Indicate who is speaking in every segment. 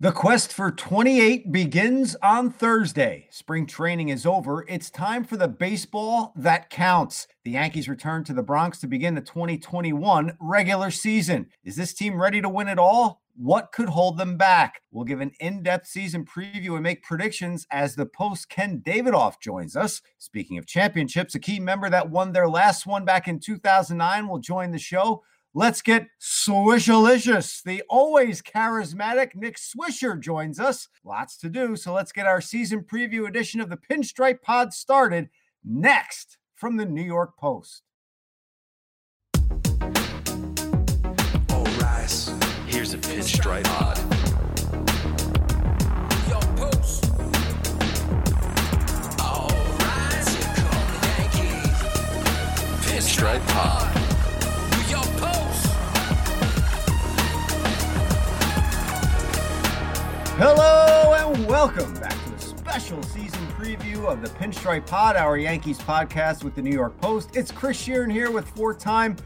Speaker 1: The quest for 28 begins on Thursday. Spring training is over. It's time for the baseball that counts. The Yankees return to the Bronx to begin the 2021 regular season. Is this team ready to win it all? What could hold them back? We'll give an in depth season preview and make predictions as the post Ken Davidoff joins us. Speaking of championships, a key member that won their last one back in 2009 will join the show. Let's get Swishalicious. The always charismatic Nick Swisher joins us. Lots to do, so let's get our season preview edition of the Pinstripe Pod started next from the New York Post.
Speaker 2: Here's a Pinstripe Pod. Pinstripe Pod.
Speaker 1: Hello and welcome back to the special season preview of the Pinstripe Pod, our Yankees podcast with the New York Post. It's Chris Sheeran here with four-time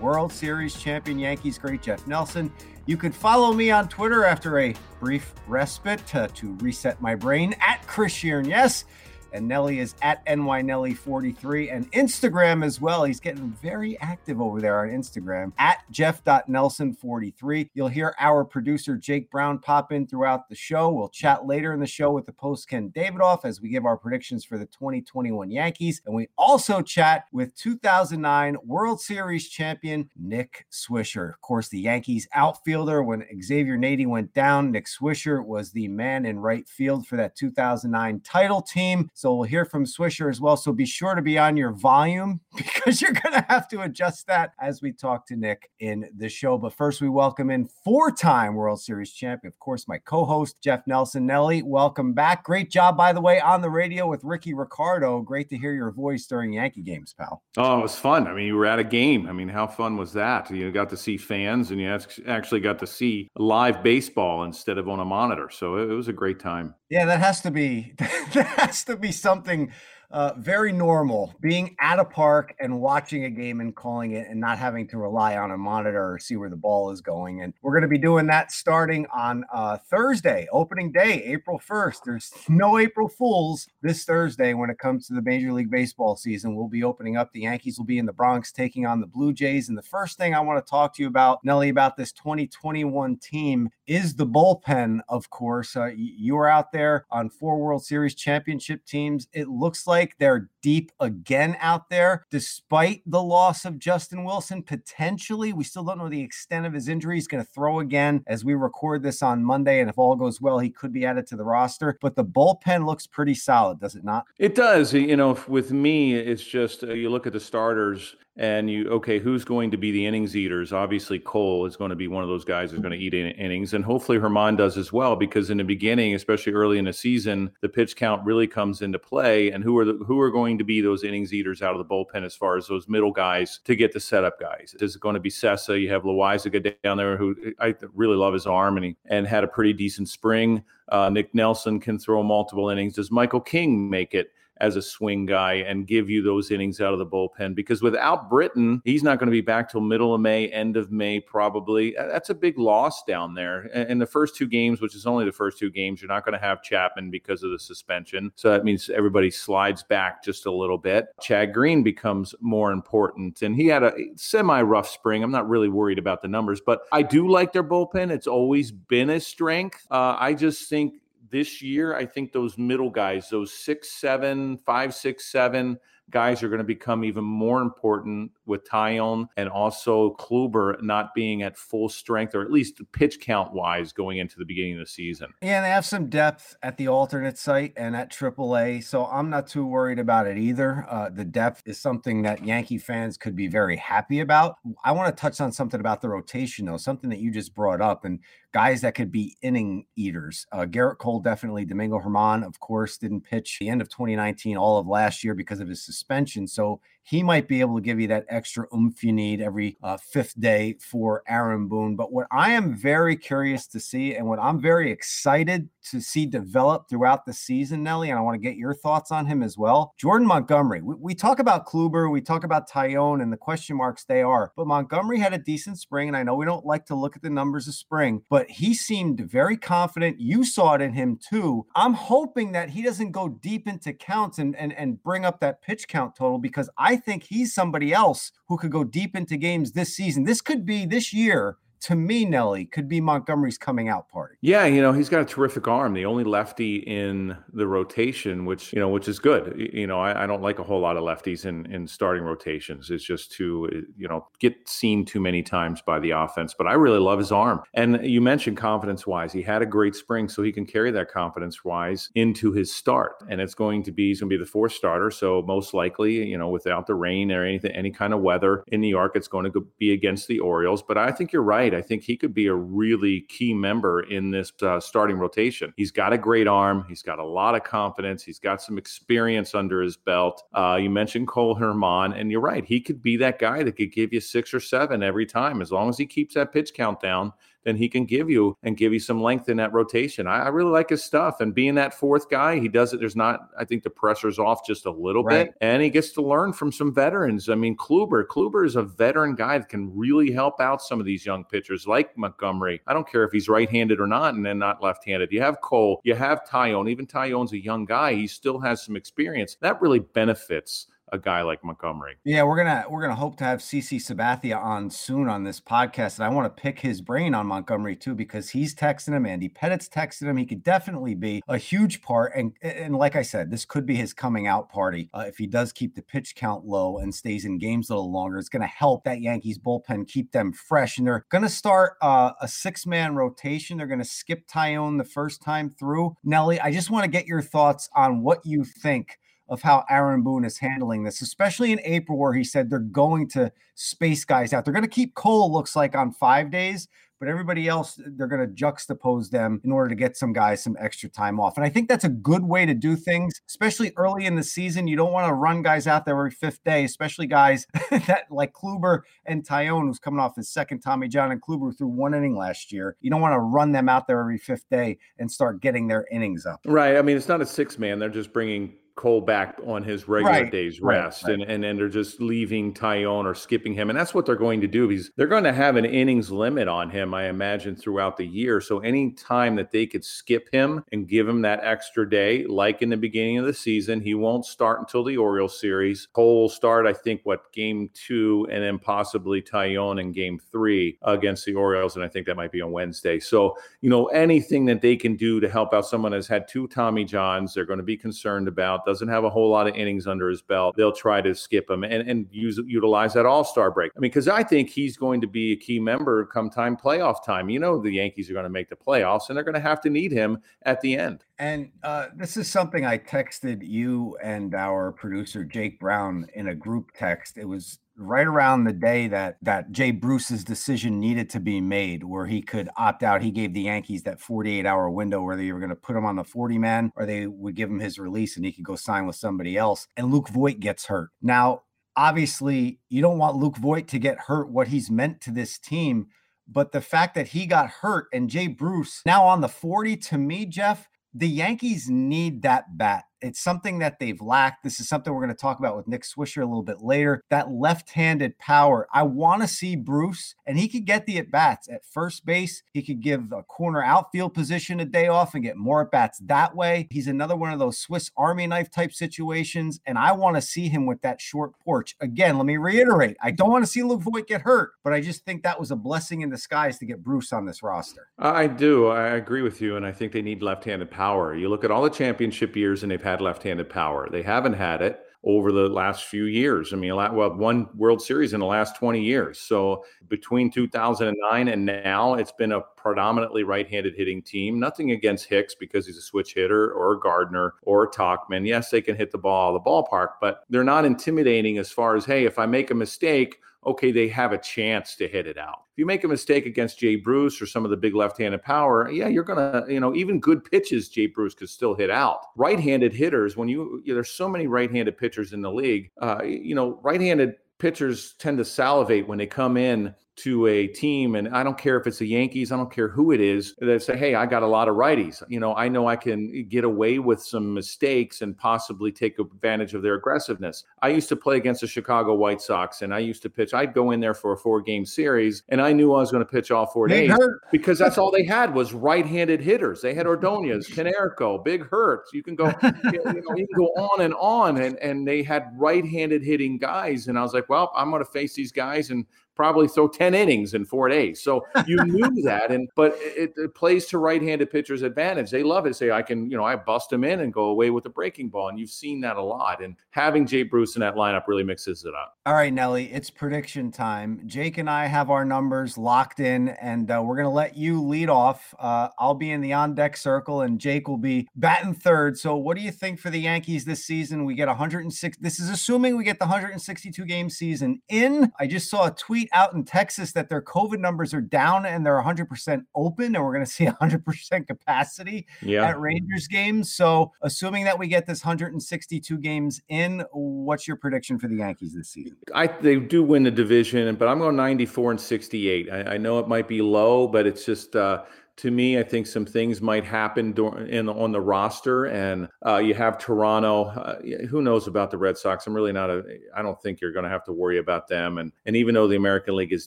Speaker 1: World Series champion Yankees great Jeff Nelson. You can follow me on Twitter after a brief respite uh, to reset my brain at Chris Sheeran. Yes. And Nelly is at NYNelly43 and Instagram as well. He's getting very active over there on Instagram at Jeff.Nelson43. You'll hear our producer Jake Brown pop in throughout the show. We'll chat later in the show with the post Ken Davidoff as we give our predictions for the 2021 Yankees. And we also chat with 2009 World Series champion Nick Swisher. Of course, the Yankees outfielder when Xavier Nady went down, Nick Swisher was the man in right field for that 2009 title team. So we'll hear from Swisher as well. So be sure to be on your volume because you're going to have to adjust that as we talk to Nick in the show. But first, we welcome in four time World Series champion, of course, my co host, Jeff Nelson. Nelly, welcome back. Great job, by the way, on the radio with Ricky Ricardo. Great to hear your voice during Yankee games, pal.
Speaker 3: Oh, it was fun. I mean, you were at a game. I mean, how fun was that? You got to see fans and you actually got to see live baseball instead of on a monitor. So it was a great time.
Speaker 1: Yeah, that has to be that has to be something uh, very normal being at a park and watching a game and calling it and not having to rely on a monitor or see where the ball is going. And we're going to be doing that starting on uh, Thursday, opening day, April 1st. There's no April Fools this Thursday when it comes to the Major League Baseball season. We'll be opening up. The Yankees will be in the Bronx taking on the Blue Jays. And the first thing I want to talk to you about, Nelly, about this 2021 team is the bullpen, of course. Uh, you were out there on four World Series championship teams. It looks like like they're deep again out there, despite the loss of Justin Wilson. Potentially, we still don't know the extent of his injury. He's going to throw again as we record this on Monday. And if all goes well, he could be added to the roster. But the bullpen looks pretty solid, does it not?
Speaker 3: It does. You know, with me, it's just uh, you look at the starters and you okay who's going to be the innings eaters? Obviously cole is going to be one of those guys who's going to eat in- innings and hopefully Germán does as well because in the beginning especially early in the season the pitch count really comes into play and who are the, who are going to be those innings eaters out of the bullpen as far as those middle guys to get the setup guys? Is it going to be Cessa? You have Loaisiga down there who I really love his arm and he and had a pretty decent spring. Uh, Nick Nelson can throw multiple innings. Does Michael King make it as a swing guy and give you those innings out of the bullpen because without Britton, he's not going to be back till middle of May, end of May, probably. That's a big loss down there. In the first two games, which is only the first two games, you're not going to have Chapman because of the suspension. So that means everybody slides back just a little bit. Chad Green becomes more important. And he had a semi rough spring. I'm not really worried about the numbers, but I do like their bullpen. It's always been a strength. Uh, I just think this year, I think those middle guys, those six, seven, five, six, seven guys are going to become even more important with Taillon and also Kluber not being at full strength or at least pitch count wise going into the beginning of the season.
Speaker 1: Yeah, they have some depth at the alternate site and at AAA, so I'm not too worried about it either. Uh, the depth is something that Yankee fans could be very happy about. I want to touch on something about the rotation though, something that you just brought up and guys that could be inning eaters. Uh, Gerrit Cole definitely. Domingo Germán, of course, didn't pitch the end of 2019, all of last year because of his suspension. So he might be able to give you that extra oomph you need every uh, fifth day for Aaron Boone. But what I am very curious to see and what I'm very excited to see develop throughout the season, Nelly, and I want to get your thoughts on him as well. Jordan Montgomery, we, we talk about Kluber, we talk about Taillon and the question marks they are, but Montgomery had a decent spring. And I know we don't like to look at the numbers of spring, but he seemed very confident. You saw it in him too. I'm hoping that he doesn't go deep into counts and, and, and bring up that pitch count total because I think he's somebody else who could go deep into games this season. This could be this year to me, Nelly, could be Montgomery's coming out party.
Speaker 3: Yeah, you know, he's got a terrific arm, the only lefty in the rotation, which, you know, which is good. You know, I, I, don't like a whole lot of lefties in, in starting rotations. It's just to, uh, you know, get seen too many times by the offense. But I really love his arm. And you mentioned confidence wise, he had a great spring, so he can carry that confidence wise into his start. And it's going to be, he's going to be the fourth starter. So most likely, you know, without the rain or anything, any kind of weather in New York, it's going to be against the Orioles. But I think you're right right. I think he could be a really key member in this uh, starting rotation. He's got a great arm. He's got a lot of confidence. He's got some experience under his belt. Uh, you mentioned Cole Germán, and you're right. He could be that guy that could give you six or seven every time as long as he keeps that pitch count down then he can give you and give you some length in that rotation. I, I, really like his stuff. And being that fourth guy, he does it. There's not, I think the pressure's off just a little right. bit. And he gets to learn from some veterans. I mean, Kluber, Kluber is a veteran guy that can really help out some of these young pitchers like Montgomery. I don't care if he's right handed or not, and then not left handed. You have Cole, you have Taillon. Even Taillon's a young guy. He still has some experience. That really benefits a guy like Montgomery.
Speaker 1: Yeah, we're gonna we're gonna hope to have CC Sabathia on soon on this podcast, and I want to pick his brain on Montgomery too because he's texting him. Andy Pettitte's texting him. He could definitely be a huge part, and and like I said, this could be his coming out party uh, if he does keep the pitch count low and stays in games a little longer. It's to help that Yankees bullpen keep them fresh, and they're to start uh, a six man rotation. They're to skip Taillon the first time through. Nelly, I just want to get your thoughts on what you think of how Aaron Boone is handling this, especially in April, where he said they're going to space guys out. They're going to keep Cole, looks like, on five days, but everybody else, they're going to juxtapose them in order to get some guys some extra time off. And I think that's a good way to do things, especially early in the season. You don't want to run guys out there every fifth day, especially guys that like Kluber and Taillon, who's coming off his second Tommy John, and Kluber threw one inning last year. You don't want to run them out there every fifth day and start getting their innings up.
Speaker 3: Right. I mean, it's not a six man. They're just bringing Cole back on his regular right, day's rest, right, right. and and then they're just leaving Taillon or skipping him, and that's what they're going to do. Because they're going to have an innings limit on him, I imagine, throughout the year. So any time that they could skip him and give him that extra day, like in the beginning of the season, he won't start until the Orioles series. Cole will start, I think, what game two, and then possibly Taillon in game three against the Orioles, and I think that might be on Wednesday. So you know anything that they can do to help out someone that's had two Tommy Johns, they're going to be concerned about doesn't have a whole lot of innings under his belt, they'll try to skip him and, and use utilize that All Star break. I mean, because I think he's going to be a key member come time playoff time. You know, the Yankees are going to make the playoffs, and they're going to have to need him at the end.
Speaker 1: And uh, this is something I texted you and our producer Jake Brown in a group text. It was right around the day that that Jay Bruce's decision needed to be made, where he could opt out. He gave the Yankees that 48 hour window where they were going to put him on the 40 man or they would give him his release and he could go sign with somebody else. And Luke Voit gets hurt. Now, obviously, you don't want Luke Voit to get hurt what he's meant to this team. But the fact that he got hurt and Jay Bruce now on the 40 to me, Jeff, the Yankees need that bat it's something that they've lacked. This is something we're going to talk about with Nick Swisher a little bit later. That left handed power. I want to see Bruce, and he could get the at bats at first base. He could give a corner outfield position a day off and get more at bats that way. He's another one of those Swiss Army knife type situations, and I want to see him with that short porch. Again, let me reiterate I don't want to see Luke Voit get hurt, but I just think that was a blessing in disguise to get Bruce on this roster.
Speaker 3: I do. I agree with you, and I think they need left handed power. You look at all the championship years, and they've had left-handed power. They haven't had it over the last few years. I mean, a lot, well, one World Series in the last 20 years. So between 2009 and now, it's been a predominantly right-handed hitting team. Nothing against Hicks because he's a switch hitter or Gardner or Tauchman. Yes, they can hit the ball the ballpark, but they're not intimidating as far as, hey, if I make a mistake, okay, they have a chance to hit it out. If you make a mistake against Jay Bruce or some of the big left-handed power, yeah, you're gonna, you know, even good pitches, Jay Bruce could still hit out. Right-handed hitters, when you, you know, there's so many right-handed pitchers in the league, uh, you know, right-handed pitchers tend to salivate when they come in to a team, and I don't care if it's the Yankees, I don't care who it is, that say, hey, I got a lot of righties. You know, I know I can get away with some mistakes and possibly take advantage of their aggressiveness. I used to play against the Chicago White Sox, and I used to pitch. I'd go in there for a four game series, and I knew I was going to pitch all four days because that's all they had was right handed hitters. They had Ordonez, Canseco, Big Hurts. You can go, you know, you can go on and on, and, and they had right handed hitting guys. And I was like, well, I'm going to face these guys and probably throw 10 innings in four days. So you knew that. And but it, it plays to right-handed pitchers' advantage. They love it. Say, I can, you know, I bust them in and go away with the breaking ball. And you've seen that a lot. And having Jay Bruce in that lineup really mixes it up.
Speaker 1: All right, Nelly, it's prediction time. Jake and I have our numbers locked in, and uh, we're going to let you lead off. Uh, I'll be in the on deck circle, and Jake will be batting third. So, what do you think for the Yankees this season? We get 106. This is assuming we get the 162 game season in. I just saw a tweet out in Texas that their COVID numbers are down and they're 100% open, and we're going to see 100% capacity
Speaker 3: Yeah.
Speaker 1: at Rangers games. So, assuming that we get this 162 games in, what's your prediction for the Yankees this season?
Speaker 3: I they do win the division, but I'm going 94 and 68. I, I know it might be low, but it's just uh, to me, I think some things might happen in on the roster, and uh, you have Toronto. Uh, who knows about the Red Sox? I'm really not a. I don't think you're going to have to worry about them. And and even though the American League is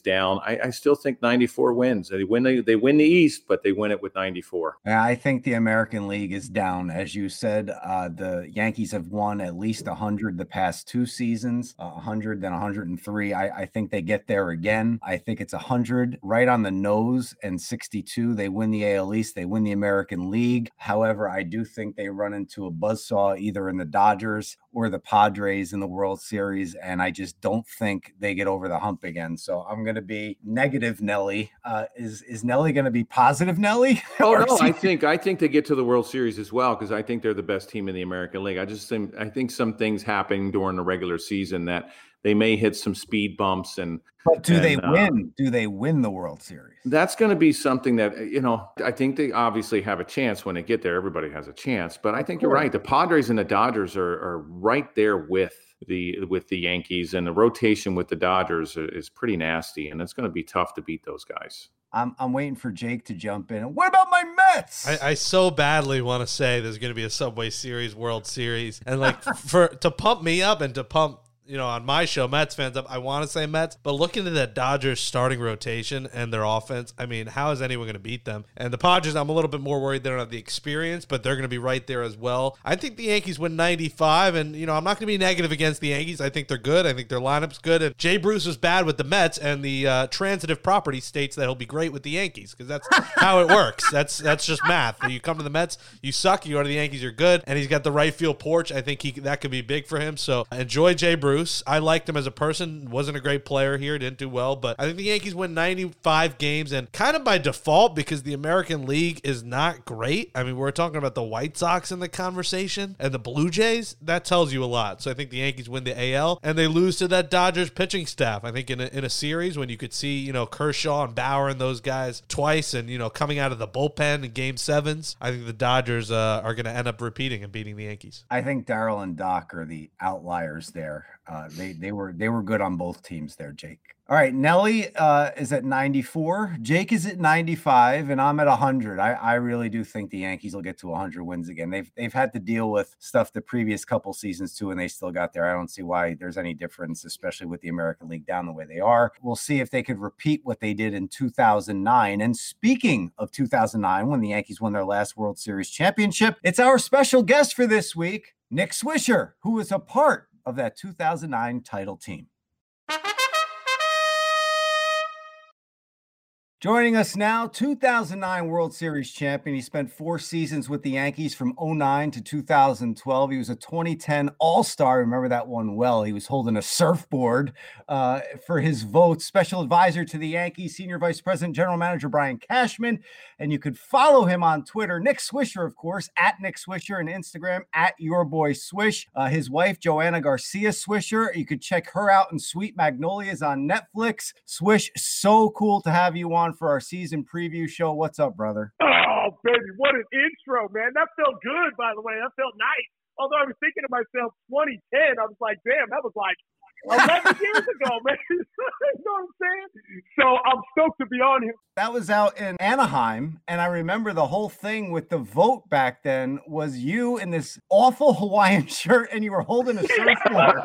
Speaker 3: down, I, I still think 94 wins. They win. The, they win the East, but they win it with 94.
Speaker 1: Yeah, I think the American League is down. As you said, uh, the Yankees have won at least 100 the past two seasons, uh, 100, then 103. I, I think they get there again. I think it's 100 right on the nose and 62. They win the AL East, they win the American League. However, I do think they run into a buzzsaw either in the Dodgers or the Padres in the World Series. And I just don't think they get over the hump again. So I'm going to be negative Nelly. Uh, is, is Nelly going to be positive Nelly?
Speaker 3: Oh no, I think I think they get to the World Series as well because I think they're the best team in the American League. I just think I think some things happen during the regular season that they may hit some speed bumps and
Speaker 1: But do they
Speaker 3: And, uh,
Speaker 1: win? Do they win the World Series?
Speaker 3: that's going to be something that you know i think they obviously have a chance when they get there everybody has a chance but i think you're right the padres and the dodgers are, are right there with the with the yankees and the rotation with the dodgers is pretty nasty and it's going to be tough to beat those guys
Speaker 1: I'm I'm waiting for Jake to jump in. What about my Mets?
Speaker 4: I, I so badly want to say there's going to be a Subway Series, World Series, and like for to pump me up and to pump you know on my show Mets fans up. I want to say Mets, but looking at that Dodgers starting rotation and their offense, I mean, how is anyone going to beat them? And the Padres, I'm a little bit more worried they don't have the experience, but they're going to be right there as well. I think the Yankees win 95, and you know I'm not going to be negative against the Yankees. I think they're good. I think their lineup's good. And Jay Bruce was bad with the Mets, and the uh, transitive property states that he'll be great with the Yankees because that's how it works. That's that's just math. You come to the Mets, you suck. You go to the Yankees, you're good. And he's got the right field porch. I think he that could be big for him. So enjoy Jay Bruce. I liked him as a person. wasn't a great player here. Didn't do well, but I think the Yankees win 95 games and kind of by default because the American League is not great. I mean, we're talking about the White Sox in the conversation and the Blue Jays. That tells you a lot. So I think the Yankees win the AL and they lose to that Dodgers pitching staff. I think in a, in a series when you could see, you know, Kershaw and Bauer and those guys twice and, you know, coming out of the bullpen in game sevens, I think the Dodgers uh, are going to end up repeating and beating the Yankees.
Speaker 1: I think Daryl and Doc are the outliers there. Uh, they they were they were good on both teams there, Jake. All right, Nelly uh, is at 94. Jake is at 95, and I'm at 100. I, I really do think the Yankees will get to 100 wins again. They've they've had to deal with stuff the previous couple seasons too, and they still got there. I don't see why there's any difference, especially with the American League down the way they are. We'll see if they could repeat what they did in 2009. And speaking of 2009, when the Yankees won their last World Series championship, it's our special guest for this week, Nick Swisher, who was a part of that 2009 title team. Joining us now, 2009 World Series champion. He spent four seasons with the Yankees from 09 to 2012. He was a 2010 All Star. Remember that one well. He was holding a surfboard uh, for his vote. Special advisor to the Yankees, Senior Vice President, General Manager Brian Cashman. And you could follow him on Twitter, Nick Swisher, of course, at Nick Swisher, and Instagram at Your Boy Swish. Uh, his wife, Joanna Garcia Swisher. You could check her out in Sweet Magnolias on Netflix. Swish, so cool to have you on for our season preview show. What's up, brother?
Speaker 5: Oh, baby, what an intro, man. That felt good, by the way. That felt nice. Although I was thinking to myself, 2010, I was like, damn, that was like 11 years ago, man. you know what I'm saying? So I'm stoked to be on here.
Speaker 1: That was out in Anaheim, and I remember the whole thing with the vote back then was you in this awful Hawaiian shirt and you were holding a surfboard.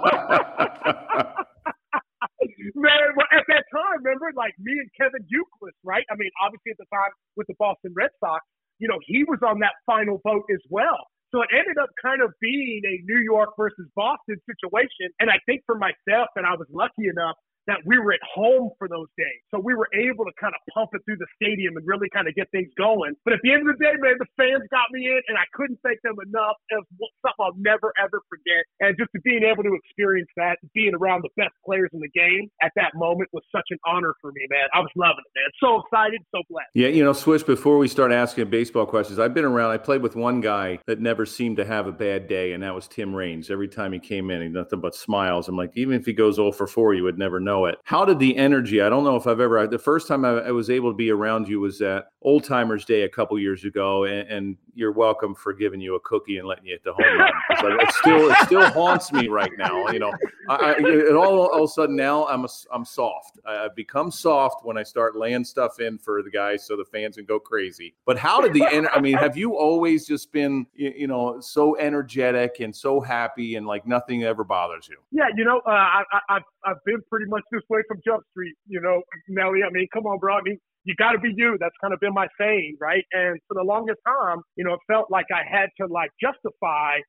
Speaker 5: Well, at that time, remember, like me and Kevin Youkilis, right? I mean, obviously at the time with the Boston Red Sox, you know, he was on that final vote as well. So it ended up kind of being a New York versus Boston situation. And I think for myself, and I was lucky enough that we were at home for those days. So we were able to kind of pump it through the stadium and really kind of get things going. But at the end of the day, man, the fans got me in and I couldn't thank them enough. It was something I'll never ever forget. And just to being able to experience that, being around the best players in the game at that moment was such an honor for me, man. I was loving it, man. So excited, so blessed.
Speaker 3: Yeah, you know, Swish, before we start asking baseball questions, I've been around, I played with one guy that never seemed to have a bad day, and that was Tim Raines. Every time he came in, he nothing but smiles. I'm like, even if he goes 0 for 4, you would never know it. How did the energy, I don't know if I've ever, the first time I, I was able to be around you was at Old Timers Day a couple years ago, and, and, you're welcome for giving you a cookie and letting you hit the home run. It still, it still haunts me right now. You know, I, I all, all of a sudden now I'm a, I'm soft. I, I've become soft when I start laying stuff in for the guys so the fans can go crazy. But how did the, energy? I mean, have you always just been, you, you know, so energetic and so happy and like nothing ever bothers you?
Speaker 5: Yeah, you know, uh, I, I, I've I've been pretty much this way from Jump Street. You know, Nelly. I mean, come on, bro. I mean, you got to be you. That's kind of been my saying, right? And for the longest time, you know, it felt like I had to like justify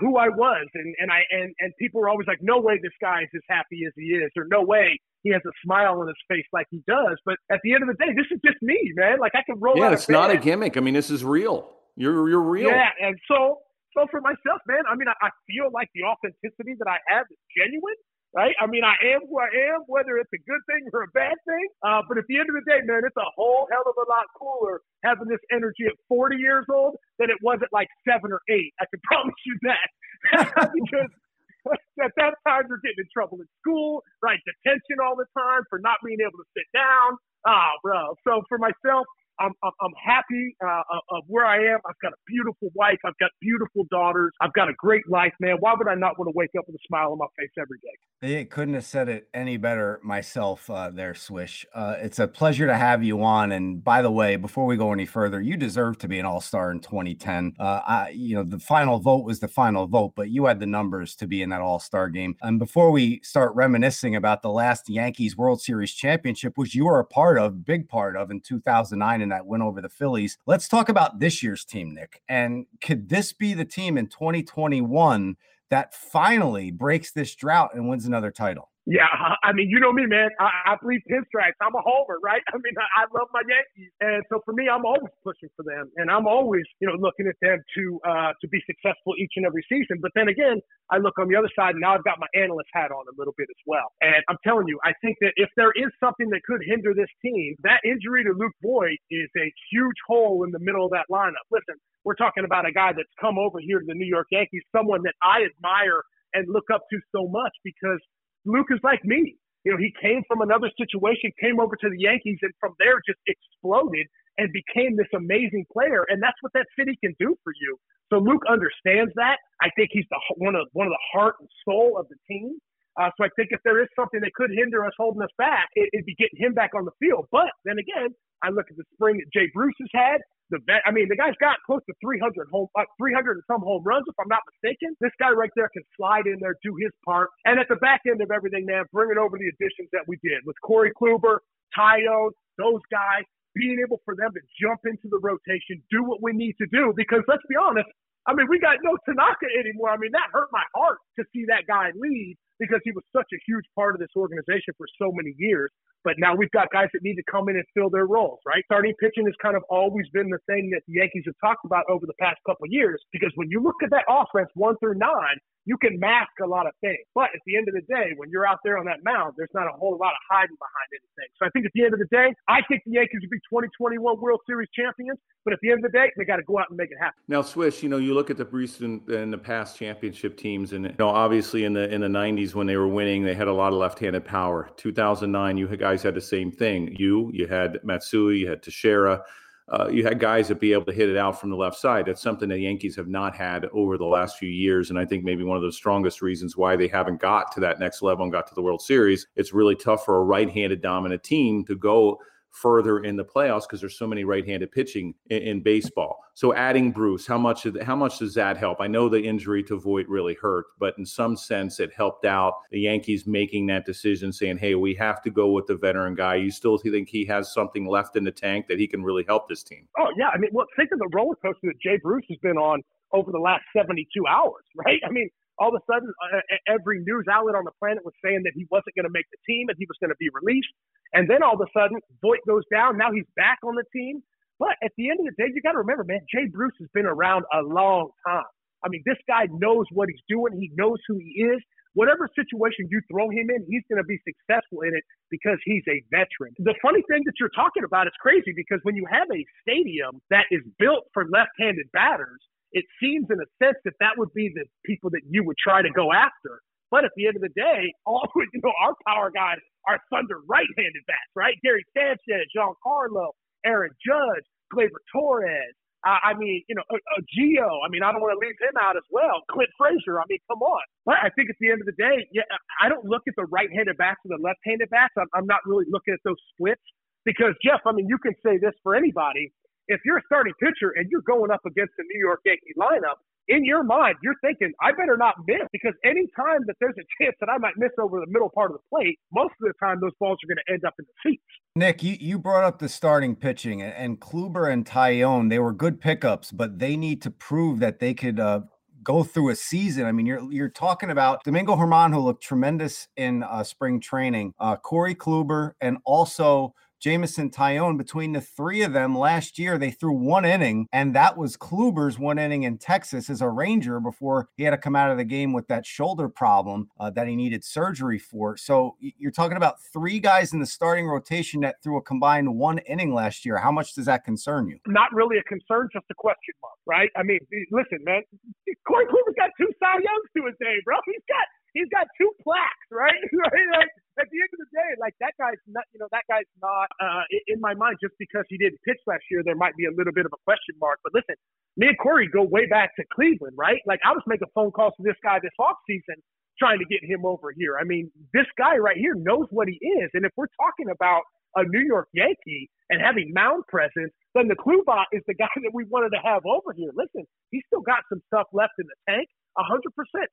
Speaker 5: who I was, and and I and and people were always like, no way this guy is as happy as he is, or no way he has a smile on his face like he does. But at the end of the day, this is just me, man. Like I can roll.
Speaker 3: Yeah, it's not a gimmick. I mean, this is real. You're you're real.
Speaker 5: Yeah, and so so for myself, man, I mean, I, I feel like the authenticity that I have is genuine right? I mean, I am who I am, whether it's a good thing or a bad thing. Uh, but at the end of the day, man, it's a whole hell of a lot cooler having this energy at 40 years old than it was at like seven or eight. I can promise you that. because at that time you're getting in trouble in school, right? Detention all the time for not being able to sit down. Ah, oh, bro. So for myself, I'm, I'm, happy uh, of where I am. I've got a beautiful wife. I've got beautiful daughters. I've got a great life, man. Why would I not want to wake up with a smile on my face every day?
Speaker 1: They couldn't have said it any better myself uh, there, Swish. Uh, it's a pleasure to have you on. And by the way, before we go any further, you deserve to be an all star in 2010. Uh, I, you know, the final vote was the final vote, but you had the numbers to be in that all star game. And before we start reminiscing about the last Yankees World Series championship, which you were a part of, big part of in 2009 that win over the Phillies, let's talk about this year's team, Nick. And could this be the team in 2021? that finally breaks this drought and wins another title.
Speaker 5: Yeah, I mean, you know me, man. I, I believe pinstripes. I'm a homer, right? I mean, I, I love my Yankees, and so for me, I'm always pushing for them, and I'm always, you know, looking at them to uh, to be successful each and every season. But then again, I look on the other side, and now I've got my analyst hat on a little bit as well. And I'm telling you, I think that if there is something that could hinder this team, that injury to Luke Voit is a huge hole in the middle of that lineup. Listen, we're talking about a guy that's come over here to the New York Yankees, someone that I admire and look up to so much because Luke is like me. You know, he came from another situation, came over to the Yankees, and from there just exploded and became this amazing player. And that's what that city can do for you. So Luke understands that. I think he's the one of one of the heart and soul of the team. Uh, so I think if there is something that could hinder us holding us back, it, would be getting him back on the field. But then again, I look at the spring that Jay Bruce has had. The vet, I mean, the guy's got close to 300 home, uh, 300 and some home runs, if I'm not mistaken. This guy right there can slide in there, do his part, and at the back end of everything, man, bringing over the additions that we did with Corey Kluber, Taillon, those guys, being able for them to jump into the rotation, do what we need to do. Because let's be honest, I mean, we got no Tanaka anymore. I mean, that hurt my heart to see that guy leave because he was such a huge part of this organization for so many years. But now we've got guys that need to come in and fill their roles, right? Starting pitching has kind of always been the thing that the Yankees have talked about over the past couple years because when you look at that offense one through nine, you can mask a lot of things. But at the end of the day, when you're out there on that mound, there's not a whole lot of hiding behind anything. So I think at the end of the day, I think the Yankees will be 2021 World Series champions. But at the end of the day, they got to go out and make it happen.
Speaker 3: Now, Swish, you know, you look at the recent and the past championship teams, and you know, obviously in the in the '90s when they were winning, they had a lot of left-handed power. 2009, you guys had the same thing. You, you had Matsui, you had Teixeira uh, you had guys that be able to hit it out from the left side. That's something the Yankees have not had over the last few years, and I think maybe one of the strongest reasons why they haven't got to that next level and got to the World Series. It's really tough for a right-handed dominant team to go further in the playoffs because there's so many right-handed pitching in, in, baseball. So adding Bruce, how much how much does that help? I know the injury to Voit really hurt, but in some sense it helped out the Yankees making that decision, saying, "Hey, we have to go with the veteran guy." You still think he has something left in the tank that he can really help this team?
Speaker 5: Oh yeah, I mean, well, think of the roller coaster that Jay Bruce has been on over the last 72 hours, right? I mean, all of a sudden, uh, every news outlet on the planet was saying that he wasn't going to make the team and he was going to be released. And then all of a sudden, Voit goes down. Now he's back on the team. But at the end of the day, you got to remember, man, Jay Bruce has been around a long time. I mean, this guy knows what he's doing. He knows who he is. Whatever situation you throw him in, he's going to be successful in it because he's a veteran. The funny thing that you're talking about is crazy because when you have a stadium that is built for left-handed batters, it seems in a sense that that would be the people that you would try to go after. But at the end of the day, all you know, our power guys are Thunder right-handed bats, right? Gary Sanchez, Giancarlo, Aaron Judge, Gleyber Torres. Uh, I mean, you know, uh, uh, Gio. I mean, I don't want to leave him out as well. Clint Frazier. I mean, come on. But I think at the end of the day, yeah, I don't look at the right-handed bats or the left-handed bats. I'm, I'm not really looking at those splits because Jeff. I mean, you can say this for anybody. If you're a starting pitcher and you're going up against the New York Yankee lineup, in your mind, you're thinking, I better not miss because any time that there's a chance that I might miss over the middle part of the plate, most of the time those balls are going to end up in the seats.
Speaker 1: Nick, you, you brought up the starting pitching and Kluber and Taillon, they were good pickups, but they need to prove that they could uh, go through a season. I mean, you're you're talking about Domingo Germán, who looked tremendous in uh, spring training, uh, Corey Kluber, and also Jameson Taillon, between the three of them last year, they threw one inning, and that was Kluber's one inning in Texas as a Ranger before he had to come out of the game with that shoulder problem uh, that he needed surgery for. So you're talking about three guys in the starting rotation that threw a combined one inning last year. How much does that concern you?
Speaker 5: Not really a concern, just a question mark, right? I mean, listen, man, Corey Kluber's got two Cy Youngs to his name, bro. He's got he's got two plaques, right? right? Like, at the end of the like that guy's not, you know, that guy's not uh, in my mind just because he didn't pitch last year. There might be a little bit of a question mark. But listen, me and Corey go way back to Cleveland, right? Like I was making phone calls to this guy this off season trying to get him over here. I mean, this guy right here knows what he is. And if we're talking about a New York Yankee and having mound presence, then the Klubot is the guy that we wanted to have over here. Listen, he's still got some stuff left in the tank, 100%.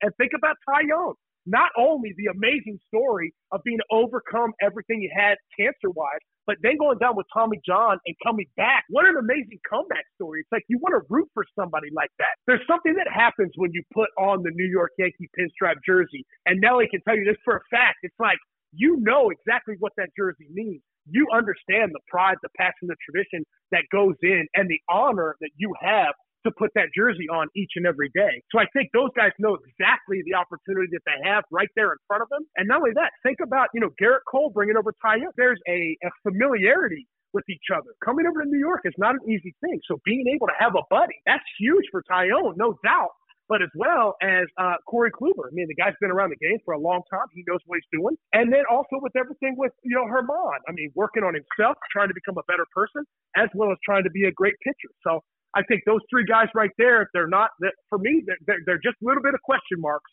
Speaker 5: And think about Taillon not only the amazing story of being overcome everything he had cancer wise, but then going down with Tommy John and coming back. What an amazing comeback story. It's like you want to root for somebody like that. There's something that happens when you put on the New York Yankee pinstripe jersey. And Nelly can tell you this for a fact. It's like you know exactly what that jersey means. You understand the pride, the passion, the tradition that goes in, and the honor that you have to put that jersey on each and every day. So I think those guys know exactly the opportunity that they have right there in front of them. And not only that, think about, you know, Gerrit Cole bringing over Ty There's a, a familiarity with each other. Coming over to New York is not an easy thing. So being able to have a buddy, that's huge for Taillon, no doubt. But as well as uh, Corey Kluber. I mean, the guy's been around the game for a long time. He knows what he's doing. And then also with everything with, you know, Germán. I mean, working on himself, trying to become a better person, as well as trying to be a great pitcher. So I think those three guys right there, if they're not, for me, they're, they're just a little bit of question marks.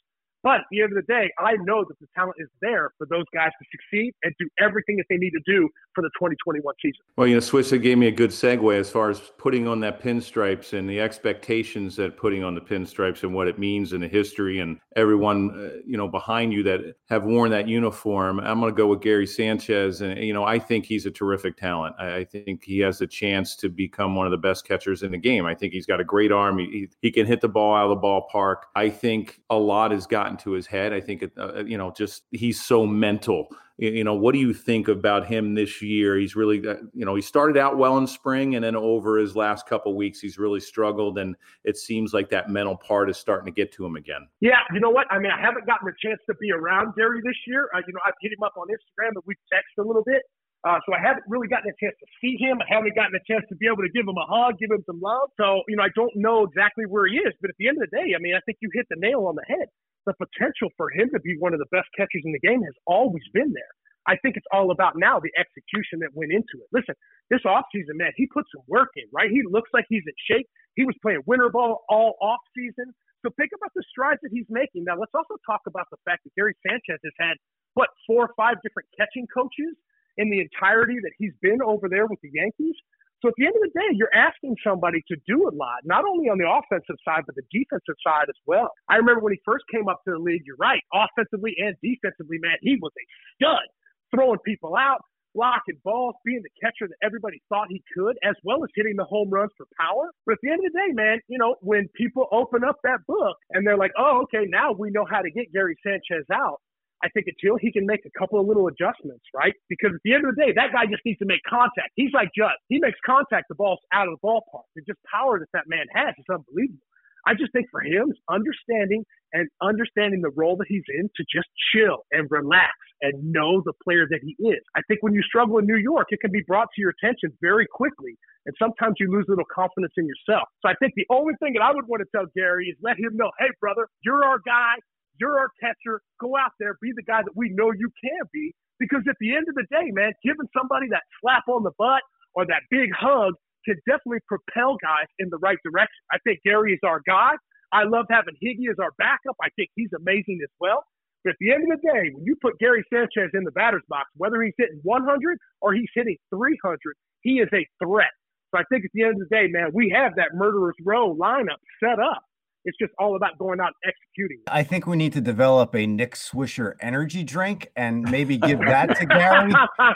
Speaker 5: But at the end of the day, I know that the talent is there for those guys to succeed and do everything that they need to do for the 2021 season.
Speaker 3: Well, you know, Swish gave me a good segue as far as putting on that pinstripes and the expectations that putting on the pinstripes and what it means in the history and everyone, uh, you know, behind you that have worn that uniform. I'm going to go with Gary Sanchez. And, you know, I think he's a terrific talent. I, I think he has a chance to become one of the best catchers in the game. I think he's got a great arm. He, he can hit the ball out of the ballpark. I think a lot has gotten gotten to his head. I think, it, uh, you know, just he's so mental. You, you know, what do you think about him this year? He's really, uh, you know, he started out well in spring, and then over his last couple weeks, he's really struggled, and it seems like that mental part is starting to get to him again.
Speaker 5: Yeah, you know what? I mean, I haven't gotten a chance to be around Gary this year. Uh, you know, I've hit him up on Instagram and we've texted a little bit. Uh, so I haven't really gotten a chance to see him. I haven't gotten a chance to be able to give him a hug, give him some love. So, you know, I don't know exactly where he is. But at the end of the day, I mean, I think you hit the nail on the head. The potential for him to be one of the best catchers in the game has always been there. I think it's all about now the execution that went into it. Listen, this offseason, man, he put some work in, right? He looks like he's in shape. He was playing winter ball all offseason. So think about the strides that he's making. Now, let's also talk about the fact that Gary Sanchez has had, what, four or five different catching coaches in the entirety that he's been over there with the Yankees. So at the end of the day, you're asking somebody to do a lot, not only on the offensive side, but the defensive side as well. I remember when he first came up to the league, you're right, offensively and defensively, man, he was a stud, throwing people out, blocking balls, being the catcher that everybody thought he could, as well as hitting the home runs for power. But at the end of the day, man, you know, when people open up that book and they're like, oh, okay, now we know how to get Gary Sanchez out. I think until he can make a couple of little adjustments, right? Because at the end of the day, that guy just needs to make contact. He's like Judge. He makes contact, the ball's out of the ballpark. The just power that that man has is unbelievable. I just think for him, understanding and understanding the role that he's in to just chill and relax and know the player that he is. I think when you struggle in New York, it can be brought to your attention very quickly. And sometimes you lose a little confidence in yourself. So I think the only thing that I would want to tell Gary is let him know, hey, brother, you're our guy. You're our catcher. Go out there, be the guy that we know you can be. Because at the end of the day, man, giving somebody that slap on the butt or that big hug can definitely propel guys in the right direction. I think Gary is our guy. I love having Higgy as our backup. I think he's amazing as well. But at the end of the day, when you put Gary Sanchez in the batter's box, whether he's hitting 100 or he's hitting 300, he is a threat. So I think at the end of the day, man, we have that murderer's row lineup set up. It's just all about going out and executing.
Speaker 1: I think we need to develop a Nick Swisher energy drink and maybe give that to Gary.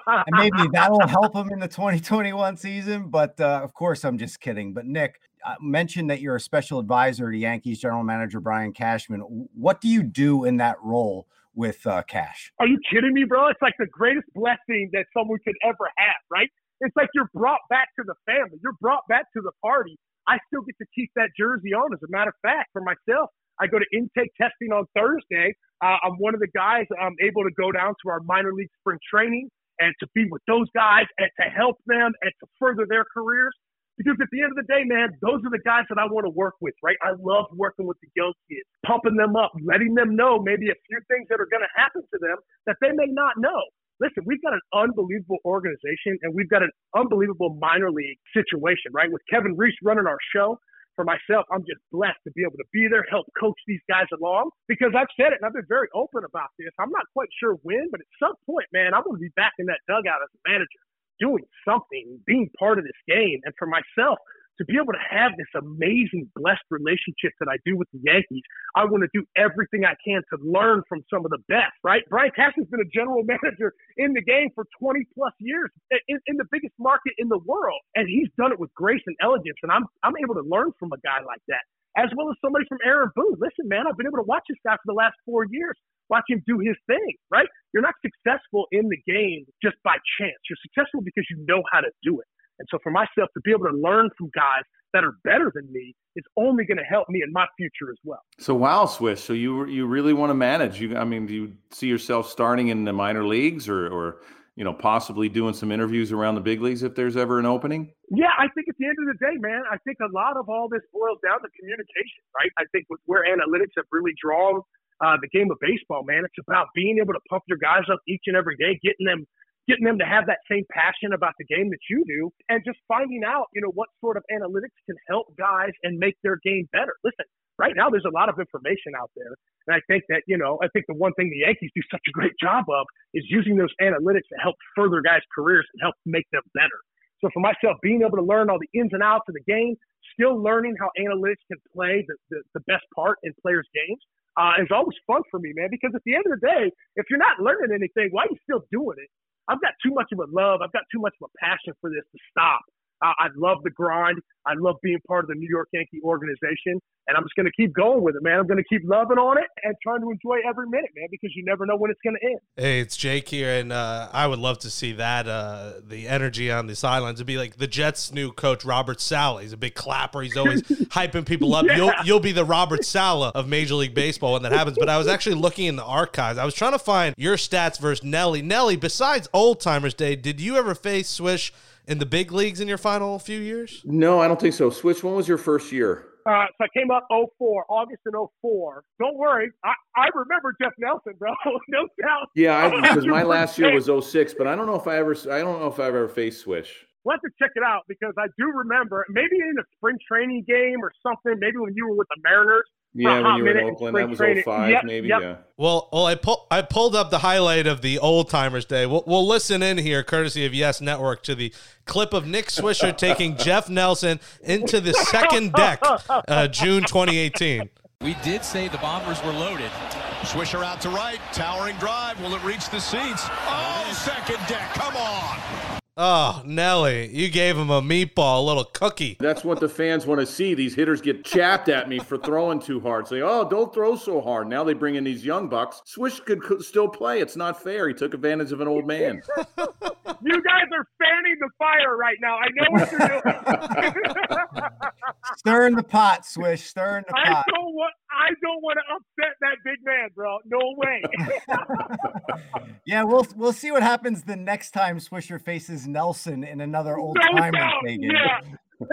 Speaker 1: and maybe that'll help him in the 2021 season. But uh, of course, I'm just kidding. But Nick, uh, mentioned that you're a special advisor to Yankees general manager Brian Cashman. What do you do in that role with uh, Cash?
Speaker 5: Are you kidding me, bro? It's like the greatest blessing that someone could ever have, right? It's like you're brought back to the family. You're brought back to the party I still get to keep that jersey on. As a matter of fact, for myself, I go to intake testing on Thursday. Uh, I'm one of the guys. I'm able to go down to our minor league spring training and to be with those guys and to help them and to further their careers. Because at the end of the day, man, those are the guys that I want to work with, right? I love working with the young kids, pumping them up, letting them know maybe a few things that are going to happen to them that they may not know listen, we've got an unbelievable organization and we've got an unbelievable minor league situation, right? With Kevin Reese running our show. For myself, I'm just blessed to be able to be there, help coach these guys along because I've said it and I've been very open about this. I'm not quite sure when, but at some point, man, I'm going to be back in that dugout as a manager, doing something, being part of this game. And for myself, to be able to have this amazing, blessed relationship that I do with the Yankees, I want to do everything I can to learn from some of the best, right? Brian Cashman's been a general manager in the game for 20 plus years in, in the biggest market in the world. And he's done it with grace and elegance. And I'm, I'm able to learn from a guy like that, as well as somebody from Aaron Boone. Listen, man, I've been able to watch this guy for the last four years watch him do his thing, right? You're not successful in the game just by chance. You're successful because you know how to do it. And so for myself to be able to learn from guys that are better than me is only going to help me in my future as well.
Speaker 3: So wow, Swish. So you you really want to manage? You, I mean, do you see yourself starting in the minor leagues, or or you know possibly doing some interviews around the big leagues if there's ever an opening?
Speaker 5: Yeah, I think at the end of the day, man, I think a lot of all this boils down to communication, right? I think with where analytics have really drawn uh, the game of baseball, man, it's about being able to pump your guys up each and every day, getting them getting them to have that same passion about the game that you do and just finding out, you know, what sort of analytics can help guys and make their game better. Listen, right now there's a lot of information out there. And I think that, you know, I think the one thing the Yankees do such a great job of is using those analytics to help further guys' careers and help make them better. So for myself, being able to learn all the ins and outs of the game, still learning how analytics can play the, the, the best part in players' games, uh, is always fun for me, man. Because at the end of the day, if you're not learning anything, why are you still doing it? I've got too much of a love. I've got too much of a passion for this to stop. I, I love the grind. I love being part of the New York Yankee organization, and I'm just going to keep going with it, man. I'm going to keep loving on it and trying to enjoy every minute, man, because you never know when it's going to end.
Speaker 4: Hey, it's Jake here, and uh, I would love to see that uh, the energy on the sidelines would be like the Jets' new coach Robert Saleh. He's a big clapper. He's always hyping people up.
Speaker 5: Yeah.
Speaker 4: You'll you'll be the Robert Saleh of Major League Baseball when that happens. But I was actually looking in the archives. I was trying to find your stats versus Nelly. Nelly, besides Old Timers Day, did you ever face Swish in the big leagues in your final few years?
Speaker 3: No, I don't think so. Swish. When was your first year?
Speaker 5: Uh, so I came up 04, August in 04. Don't worry, I, I remember Jeff Nelson, bro. no doubt.
Speaker 3: Yeah, because my last year was 06, but I don't know if I ever. I don't know if I've ever faced Swish.
Speaker 5: We'll have to check it out because I do remember maybe in a spring training game or something, maybe when you were with the Mariners. For a
Speaker 3: Yeah, when you were in
Speaker 5: minute in
Speaker 3: Oakland, that was
Speaker 5: training.
Speaker 3: 05,
Speaker 5: Yep,
Speaker 3: maybe.
Speaker 5: yep.
Speaker 3: Yeah.
Speaker 4: Well, well, I pull, I pulled up the highlight of the old timers day. We'll, we'll listen in here, courtesy of Yes Network, to the clip of Nick Swisher taking Jeff Nelson into the second deck, uh, June 2018.
Speaker 2: We did say the bombers were loaded.
Speaker 6: Swisher out to right, towering drive. Will it reach the seats? Oh, second deck. Come on.
Speaker 4: Oh, Nelly, you gave him a meatball, a little cookie.
Speaker 3: That's what the fans want to see. These hitters get chapped at me for throwing too hard. Say, oh, don't throw so hard. Now they bring in these young bucks. Swish could, could still play. It's not fair. He took advantage of an old man.
Speaker 5: You guys are fanning the fire right now. I know what you're doing.
Speaker 1: stirring the pot, Swish. Stirring in the
Speaker 5: I
Speaker 1: pot.
Speaker 5: don't want. I don't want to upset that big man, bro. No way.
Speaker 1: Yeah, we'll we'll see what happens the next time Swisher faces Nelson in another old
Speaker 5: no
Speaker 1: timer game.
Speaker 5: Yeah.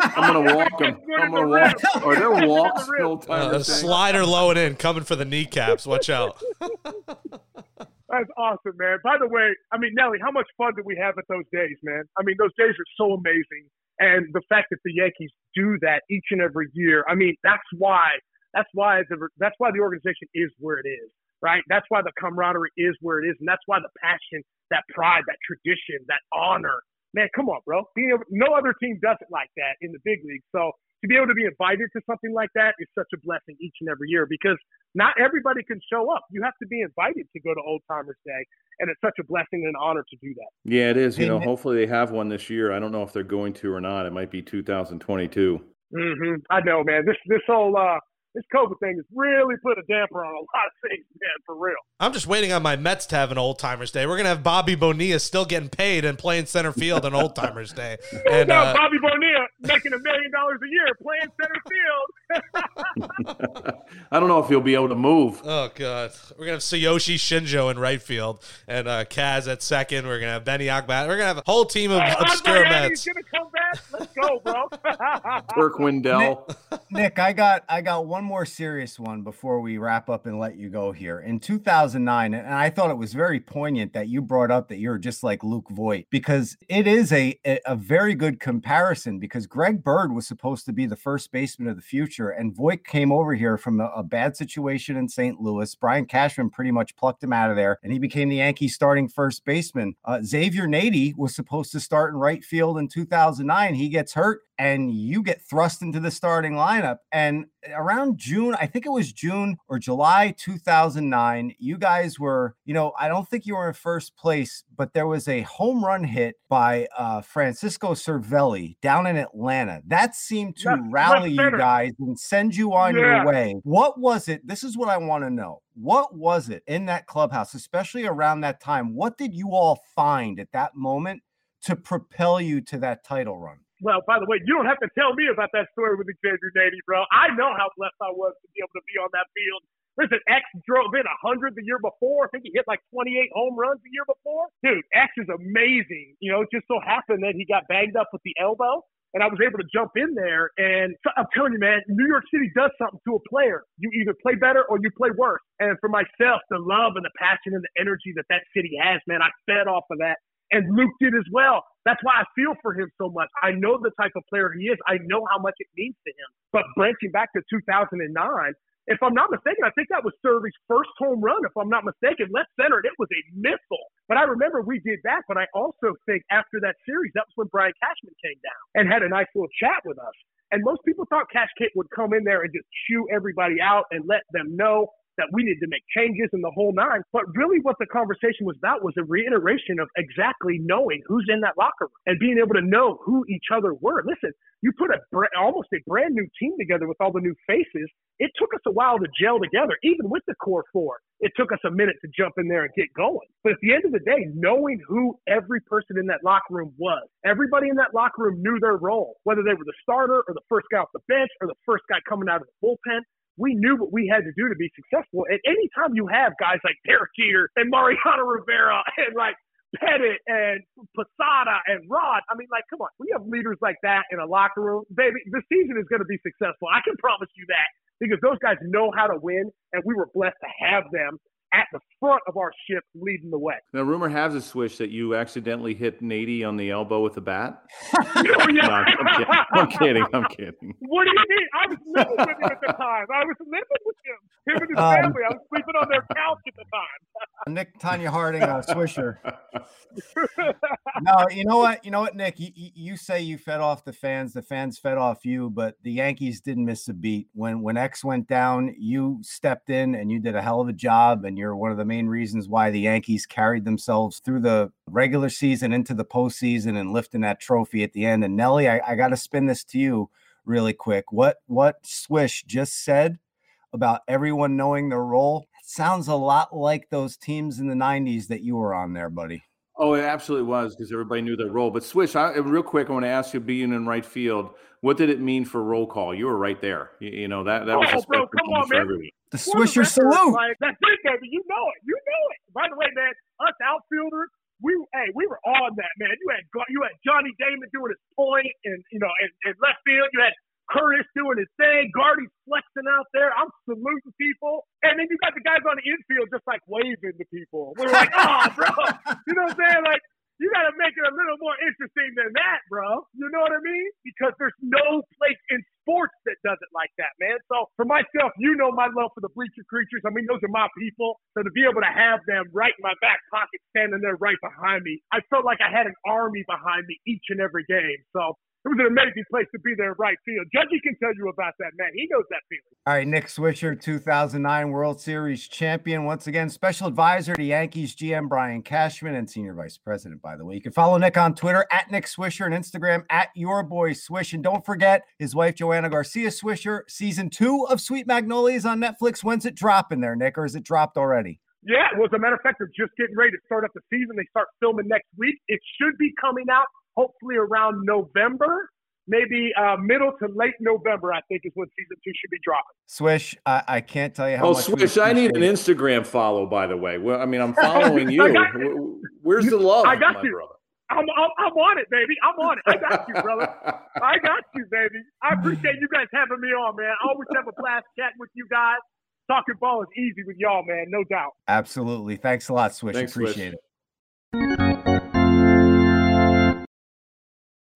Speaker 3: I'm gonna walk him. I'm gonna walk.
Speaker 5: ribs.
Speaker 3: Are there
Speaker 5: Good the
Speaker 3: walks?
Speaker 5: ribs.
Speaker 3: Old
Speaker 4: Uh, slider low and in, coming for the kneecaps. Watch out.
Speaker 5: That's awesome, man. By the way, I mean Nelly, how much fun did we have at those days, man? I mean, those days are so amazing, and the fact that the Yankees do that each and every year. I mean, that's why. That's why the that's why the organization is where it is, right? That's why the camaraderie is where it is, and that's why the passion, that pride, that tradition, that honor. Man, come on, bro. Being able, no other team does it like that in the big league. So to be able to be invited to something like that is such a blessing each and every year because not everybody can show up. You have to be invited to go to Old Timers Day, and it's such a blessing and an honor to do that.
Speaker 3: Yeah, it is. You know, hopefully they have one this year. I don't know if they're going to or not. It might be 2022.
Speaker 5: hmm I know, man. This this whole uh, this COVID thing has really put a damper on a lot of things, man. For real.
Speaker 4: I'm just waiting on my Mets to have an old timers day. We're gonna have Bobby Bonilla still getting paid and playing center field on old timers day. And
Speaker 5: no,
Speaker 4: uh,
Speaker 5: Bobby Bonilla making a million dollars a year playing center field.
Speaker 3: I don't know if he'll be able to move.
Speaker 4: oh god, we're gonna have Tsuyoshi Shinjo in right field and uh, Kaz at second. We're gonna have Benny Agbayani. We're gonna have a whole team of obscure
Speaker 5: Miami's
Speaker 4: Mets.
Speaker 5: gonna come back. Let's go, bro.
Speaker 3: Turk Wendell.
Speaker 1: Nick, I got I got one more serious one before we wrap up and let you go here. In 2009, and I thought it was very poignant that you brought up that you're just like Luke Voit because it is a a, a very good comparison because Greg Bird was supposed to be the first baseman of the future, and Voit came over here from a, a bad situation in St. Louis. Brian Cashman pretty much plucked him out of there, and he became the Yankees starting first baseman. Uh, Xavier Nady was supposed to start in right field in 2009. He gets hurt and you get thrust into the starting lineup. And around June, I think it was June or July 2009, you guys were, you know, I don't think you were in first place, but there was a home run hit by uh, Francisco Cervelli down in Atlanta. That seemed to rally you guys and send you on
Speaker 5: Yeah.
Speaker 1: your way. What was it? This is what I want to know. What was it in that clubhouse, especially around that time? What did you all find at that moment to propel you to that title run?
Speaker 5: Well, by the way, you don't have to tell me about that story with Xavier Nady, bro. I know how blessed I was to be able to be on that field. Listen, X drove in 100 the year before. I think he hit like 28 home runs the year before. Dude, X is amazing. You know, it just so happened that he got banged up with the elbow, and I was able to jump in there. And so, I'm telling you, man, New York City does something to a player. You either play better or you play worse. And for myself, the love and the passion and the energy that that city has, man, I fed off of that and Luke did as well. That's why I feel for him so much. I know the type of player he is. I know how much it means to him. But branching back to 2009, if I'm not mistaken, I think that was Cervy's first home run. If I'm not mistaken, left center, it was a missile. But I remember we did that. But I also think after that series, that was when Brian Cashman came down and had a nice little chat with us. And most people thought Cash Kit would come in there and just chew everybody out and let them know that we needed to make changes in the whole nine. But really, what the conversation was about was a reiteration of exactly knowing who's in that locker room and being able to know who each other were. Listen, you put a almost a brand new team together with all the new faces. It took us a while to gel together, even with the core four. It took us a minute to jump in there and get going. But at the end of the day, knowing who every person in that locker room was, everybody in that locker room knew their role, whether they were the starter or the first guy off the bench or the first guy coming out of the bullpen we knew what we had to do to be successful. And anytime you have guys like Derek Jeter and Mariano Rivera and like Pettitte and Posada and Rod. I mean, like, come on. We have leaders like that in a locker room. Baby, the season is going to be successful. I can promise you that because those guys know how to win, and we were blessed to have them at the front of our ship leading the way.
Speaker 3: Now, rumor has it, Swish, that you accidentally hit Nady on the elbow with a bat. no, I'm, kidding. I'm kidding. I'm kidding.
Speaker 5: What do you mean? I was living with him at the time. I was living with him. Him and his
Speaker 1: Um,
Speaker 5: family. I was sleeping on their couch at the time.
Speaker 1: Nick Tonya Harding, uh, Swisher. No, you know what? You know what, Nick? You, you you say you fed off the fans. The fans fed off you, but the Yankees didn't miss a beat. When when X went down, you stepped in and you did a hell of a job. And you're one of the main reasons why the Yankees carried themselves through the regular season into the postseason and lifting that trophy at the end. And Nelly, I, I got to spin this to you really quick. What what Swish just said about everyone knowing their role sounds a lot like those teams in the 90s that you were on there, buddy.
Speaker 3: Oh, it absolutely was because everybody knew their role. But Swish, I, real quick, I want to ask you, being in right field, what did it mean for roll call? You were right there. You, you know that that oh, was
Speaker 5: Oh,
Speaker 3: a
Speaker 5: bro,
Speaker 3: special
Speaker 5: come
Speaker 3: moment
Speaker 5: on,
Speaker 3: for
Speaker 5: man.
Speaker 3: everyone.
Speaker 1: The Swisher salute.
Speaker 5: Like, that's it, baby. You know it. You know it. By the way, man, us outfielders, we hey, we were on that, man. You had you had Johnny Damon doing his point, and you know, in, in left field, you had Curtis doing his thing, Gardy's flexing out there. I'm saluting people, and then you got the guys on the infield just like waving to people. We were like, oh, bro, you know what I'm saying? Like. You got to make it a little more interesting than that, bro. You know what I mean? Because there's no place in sports that does it like that, man. So for myself, you know my love for the bleacher creatures. I mean, those are my people. So to be able to have them right in my back pocket, standing there right behind me, I felt like I had an army behind me each and every game. So it was an amazing place to be there in right field. Judgy can tell you about that, man. He knows that feeling.
Speaker 1: All right, Nick Swisher, 2009 World Series champion. Once again, special advisor to Yankees GM Brian Cashman and senior vice president, by the way. You can follow Nick on Twitter at Nick Swisher and Instagram at your boy Swish. And don't forget his wife, Joanna Garcia Swisher, season two of Sweet Magnolias on Netflix. When's it dropping there, Nick, or is it dropped already?
Speaker 5: Yeah, well, as a matter of fact, they're just getting ready to start up the season. They start filming next week. It should be coming out hopefully around November, maybe uh, middle to late November. I think is when season two should be dropping.
Speaker 1: Swish, I, I can't tell you how
Speaker 3: Oh,
Speaker 1: much.
Speaker 3: Swish, I need an Instagram follow, by the way. Well, I mean, I'm following you.
Speaker 5: I
Speaker 3: Where's the love,
Speaker 5: I got
Speaker 3: my
Speaker 5: you.
Speaker 3: brother?
Speaker 5: I'm, I'm, I'm on it, baby. I'm on it. I got you, brother. I got you, baby. I appreciate you guys having me on, man. I always have a blast chatting with you guys. Talking ball is easy with y'all, man. No doubt.
Speaker 1: Absolutely. Thanks a lot, Swish.
Speaker 3: Thanks, Swish.
Speaker 1: Appreciate it.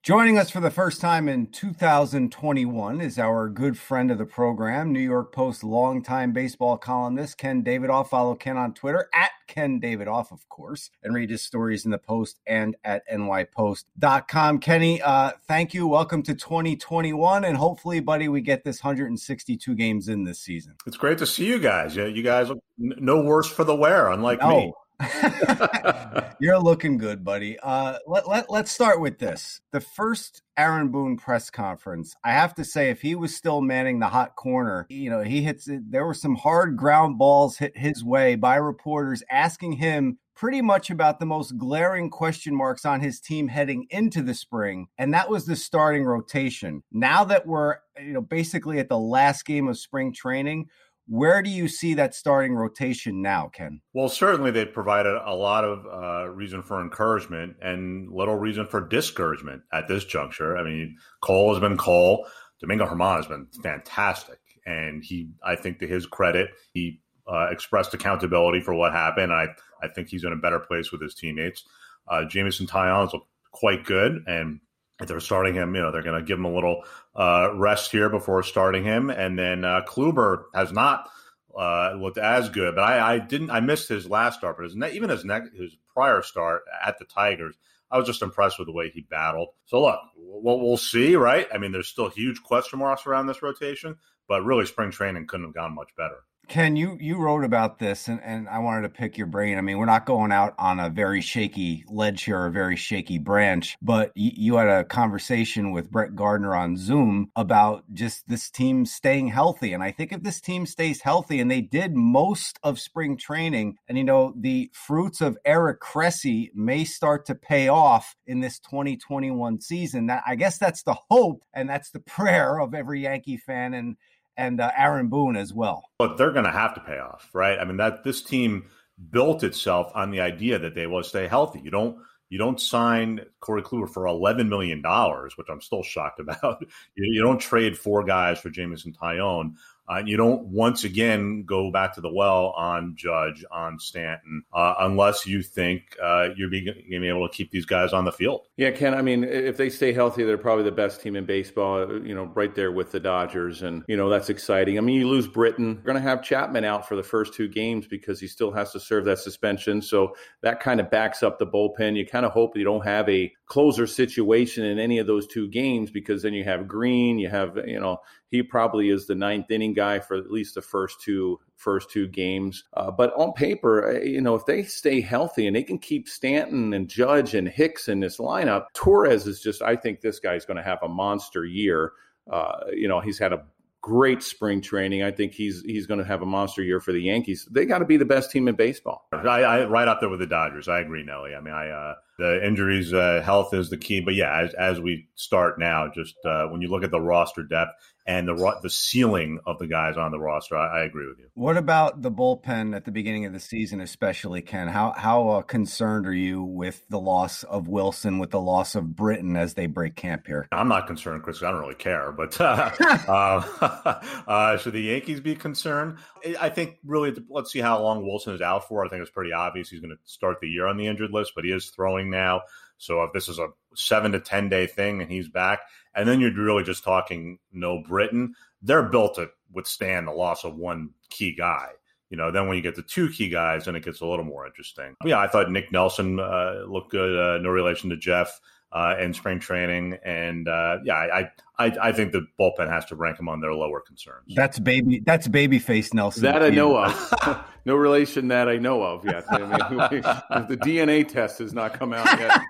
Speaker 1: Joining us for the first time in 2021 is our good friend of the program, New York Post longtime baseball columnist Ken Davidoff. Follow Ken on Twitter at Ken Davidoff, of course, and read his stories in the Post and at nypost.com. Kenny, uh, thank you. Welcome to 2021, and hopefully, buddy, we get this 162 games in this season.
Speaker 7: It's great to see you guys. You, you guys look no worse for the wear, unlike me.
Speaker 1: You're looking good, buddy. Uh, let, let, let's start with this. The first Aaron Boone press conference, I have to say, if he was still manning the hot corner, you know, he hits it. There were some hard ground balls hit his way by reporters asking him pretty much about the most glaring question marks on his team heading into the spring. And that was the starting rotation. Now that we're, you know, basically at the last game of spring training, where do you see that starting rotation now, Ken?
Speaker 7: Well, certainly they provided a lot of uh, reason for encouragement and little reason for discouragement at this juncture. I mean, Cole has been Cole. Domingo Germán has been fantastic, and he, I think, to his credit, he uh, expressed accountability for what happened. I, I think he's in a better place with his teammates. Uh, Jameson Taillon's looked quite good, and if they're starting him, you know, they're going to give him a little uh, rest here before starting him. And then uh, Kluber has not uh, looked as good, but I, I didn't. I missed his last start, but his ne- even his his prior start at the Tigers, I was just impressed with the way he battled. So look, we'll, we'll see, right? I mean, there's still huge question marks around this rotation, but really, spring training couldn't have gone much better.
Speaker 1: Ken, you you wrote about this, and, and I wanted to pick your brain. I mean, we're not going out on a very shaky ledge here, a very shaky branch, but you, you had a conversation with Brett Gardner on Zoom about just this team staying healthy. And I think if this team stays healthy, and they did most of spring training, and you know the fruits of Eric Cressey may start to pay off in this 2021 season. That I guess that's the hope, and that's the prayer of every Yankee fan, and and uh, Aaron Boone as well.
Speaker 7: But they're going to have to pay off, right? I mean that this team built itself on the idea that they will stay healthy. You don't you don't sign Corey Kluber for eleven million dollars, which I'm still shocked about. you, you, don't trade four guys for Jameson Taillon. Uh, you don't once again go back to the well on Judge, on Stanton, uh, unless you think uh, you're being, being, able to keep these guys on the field.
Speaker 3: Yeah, Ken. I mean, if they stay healthy, they're probably the best team in baseball. You know, right there with the Dodgers, and you know that's exciting. I mean, you lose Britton. you're going to have Chapman out for the first two games because he still has to serve that suspension. So that kind of backs up the bullpen. You kind of hope you don't have a closer situation in any of those two games because then you have Green, you have you know he probably is the ninth inning guy for at least the first two first two games. Uh, but on paper, uh, you know, if they stay healthy and they can keep Stanton and Judge and Hicks in this lineup, Torres is just. I think this guy's going to have a monster year. Uh, you know, he's had a great spring training. I think he's he's going to have a monster year for the Yankees. They got to be the best team in baseball.
Speaker 7: I, I right up there with the Dodgers. I agree, Nelly. I mean, I uh, the injuries, uh, health is the key. But yeah, as, as we start now, just uh, when you look at the roster depth, and the the ceiling of the guys on the roster. I, I, agree with you.
Speaker 1: What about the bullpen at the beginning of the season, especially Ken? How how uh, concerned are you with the loss of Wilson, with the loss of Britton as they break camp here?
Speaker 7: I'm not concerned, Chris. I don't really care, but uh, uh, uh, should the Yankees be concerned? I think really let's see how long Wilson is out for. I think it's pretty obvious he's going to start the year on the injured list, but he is throwing now. So if this is a seven to ten day thing and he's back, and then you're really just talking no Britton. They're built to withstand the loss of one key guy. You know, then when you get the two key guys, then it gets a little more interesting. Yeah, I thought Nick Nelson uh, looked good. Uh, no relation to Jeff uh, in spring training, and uh, yeah, I, I I think the bullpen has to rank him on their lower concerns.
Speaker 1: That's baby. That's babyface Nelson.
Speaker 3: That I know of. no relation that I know of yet. I mean, the DNA test has not come out yet.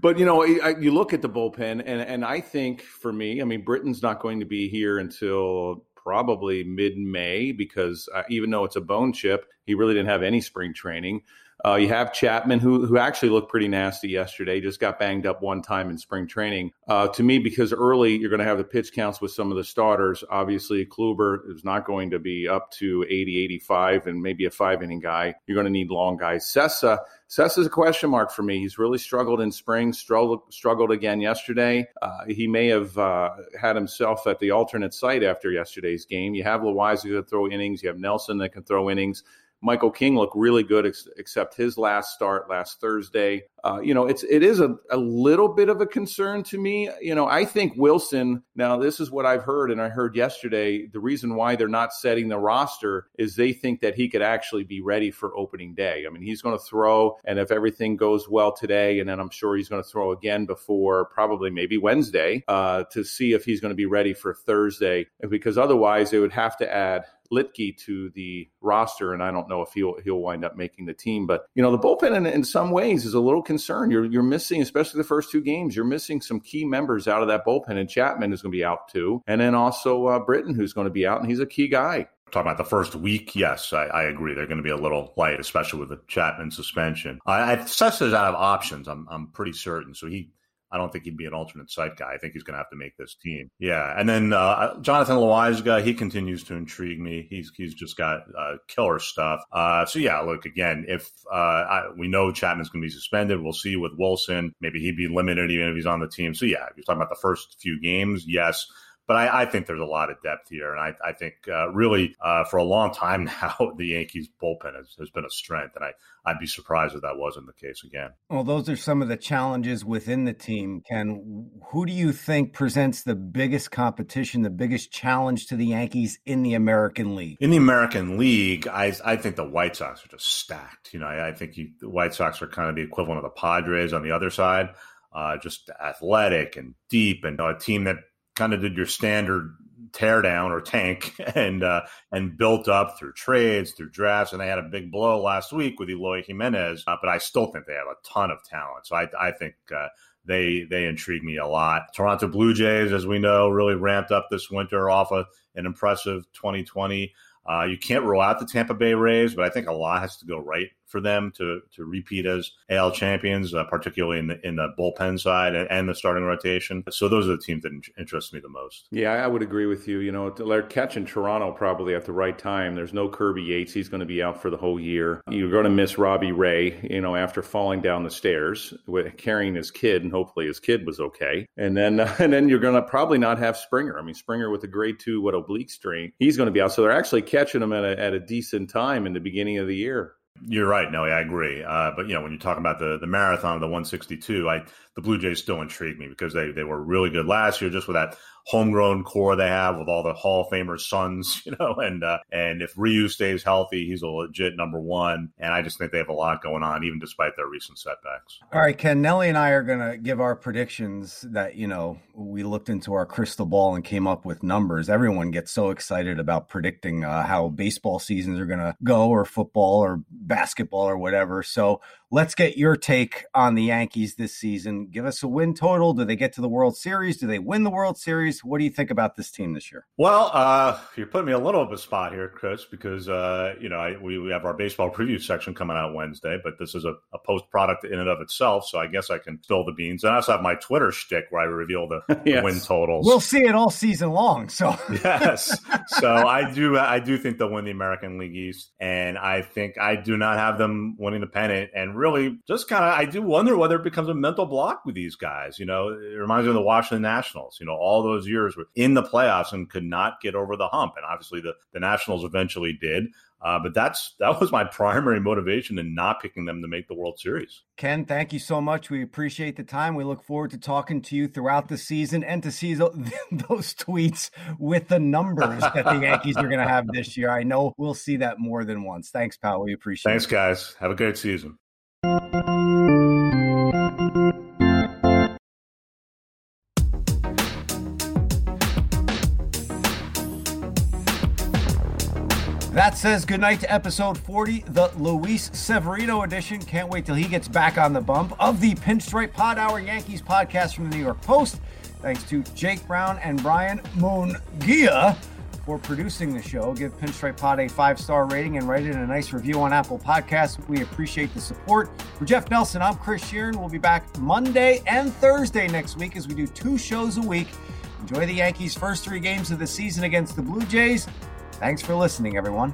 Speaker 3: But you know, I, you look at the bullpen, and and I think for me, I mean, Britton's not going to be here until probably mid May because uh, even though it's a bone chip, he really didn't have any spring training. Uh, you have Chapman, who who actually looked pretty nasty yesterday, just got banged up one time in spring training. Uh, to me, because early you're going to have the pitch counts with some of the starters. Obviously, Kluber is not going to be up to 80, 85, and maybe a five inning guy. You're going to need long guys. Cessa, Cessa is a question mark for me. He's really struggled in spring, struggled, struggled again yesterday. Uh, he may have uh, had himself at the alternate site after yesterday's game. You have Loaisiga that can throw innings. You have Nelson that can throw innings. Michael King looked really good, ex- except his last start last Thursday. Uh, you know, it's it is a, a little bit of a concern to me. You know, I think Wilson. Now, this is what I've heard, and I heard yesterday. The reason why they're not setting the roster is they think that he could actually be ready for opening day. I mean, he's going to throw, and if everything goes well today, and then I'm sure he's going to throw again before probably maybe Wednesday uh, to see if he's going to be ready for Thursday. Because otherwise, they would have to add Luetge to the roster, and I don't know if he'll he'll wind up making the team. But you know, the bullpen in, in some ways is a little concerned. You're you're missing, especially the first two games, you're missing some key members out of that bullpen, and Chapman is going to be out too, and then also uh, Britton, who's going to be out, and he's a key guy.
Speaker 7: Talking about the first week, yes, I, I, agree. They're going to be a little light, especially with the Chapman suspension. I, I Cessa's out of options. I'm I'm pretty certain. So he I don't think he'd be an alternate site guy. I think he's going to have to make this team. Yeah, and then uh, Jonathan Loaisiga, he continues to intrigue me. He's he's just got uh, killer stuff. Uh, so yeah, look again. If uh, I, we know Chapman's going to be suspended, we'll see with Wilson. Maybe he'd be limited even if he's on the team. So yeah, if you're talking about the first few games, yes. But I, I, think there's a lot of depth here, and I, I think uh, really uh, for a long time now the Yankees bullpen has, has, been a strength, and I I'd be surprised if that wasn't the case again.
Speaker 1: Well, those are some of the challenges within the team. Ken, who do you think presents the biggest competition, the biggest challenge to the Yankees in the American League?
Speaker 7: In the American League, I I think the White Sox are just stacked. You know, I, I think you, the White Sox are kind of the equivalent of the Padres on the other side. Uh, just athletic and deep, and a team that kind of did your standard tear down or tank and uh, and built up through trades, through drafts, and they had a big blow last week with Eloy Jimenez. Uh, but I still think they have a ton of talent. So I, I think uh, they they intrigue me a lot. Toronto Blue Jays, as we know, really ramped up this winter off of an impressive 2020. Uh, you can't rule out the Tampa Bay Rays, but I think a lot has to go right for them to to repeat as AL champions, uh, particularly in the in the bullpen side and, and, the starting rotation. So those are the teams that interest me the most.
Speaker 3: Yeah, I would agree with you. You know, they're catching Toronto probably at the right time. There's no Kirby Yates; he's going to be out for the whole year. You're going to miss Robbie Ray. You know, after falling down the stairs with carrying his kid, and hopefully his kid was okay. And then uh, and then you're going to probably not have Springer. I mean, Springer with a grade two what oblique strain, he's going to be out. So they're actually catching him at a, at a decent time in the beginning of the year.
Speaker 7: You're right. No, I agree. Uh, but you know, when you talk about the the marathon of the 162, I the Blue Jays still intrigue me because they they were really good last year, just with that homegrown core they have with all the Hall of Famers' sons, you know, and uh, and if Ryu stays healthy, he's a legit number one. And I just think they have a lot going on, even despite their recent setbacks.
Speaker 1: All right, Ken, Nelly and I are going to give our predictions that you know we looked into our crystal ball and came up with numbers. Everyone gets so excited about predicting uh, how baseball seasons are going to go, or football, or basketball, or whatever. So let's get your take on the Yankees this season. Give us a win total. Do they get to the World Series? Do they win the World Series? What do you think about this team this year?
Speaker 7: Well, uh, you're putting me a little of a spot here, Chris, because uh, you know I, we, we have our baseball preview section coming out Wednesday, but this is a, a, post product in and of itself, so I guess I can spill the beans. And I also have my Twitter shtick where I reveal the, yes. the win totals.
Speaker 1: We'll see it all season long. So
Speaker 7: yes, so I do I do think they'll win the American League East, and I think I do not have them winning the pennant, and really just kind of I do wonder whether it becomes a mental block with these guys. You know, it reminds me of the Washington Nationals. You know, all those years were in the playoffs and could not get over the hump, and obviously the the Nationals eventually did. Uh, but that's that was my primary motivation in not picking them to make the World Series.
Speaker 1: Ken, thank you so much. We appreciate the time. We look forward to talking to you throughout the season and to see those, those tweets with the numbers that the Yankees are going to have this year. I know we'll see that more than once. Thanks, pal. We appreciate
Speaker 7: Thanks,
Speaker 1: it.
Speaker 7: Thanks, guys. Have a great season.
Speaker 1: That says goodnight to episode 40, the Luis Severino edition. Can't wait till he gets back on the bump of the Pinstripe Pod Hour Yankees podcast from the New York Post. Thanks to Jake Brown and Brian Mungia for producing the show. Give Pinstripe Pod a five star rating and write in a nice review on Apple Podcasts. We appreciate the support. For Jeff Nelson, I'm Chris Shearn. We'll be back Monday and Thursday next week as we do two shows a week. Enjoy the Yankees' first three games of the season against the Blue Jays. Thanks for listening, everyone.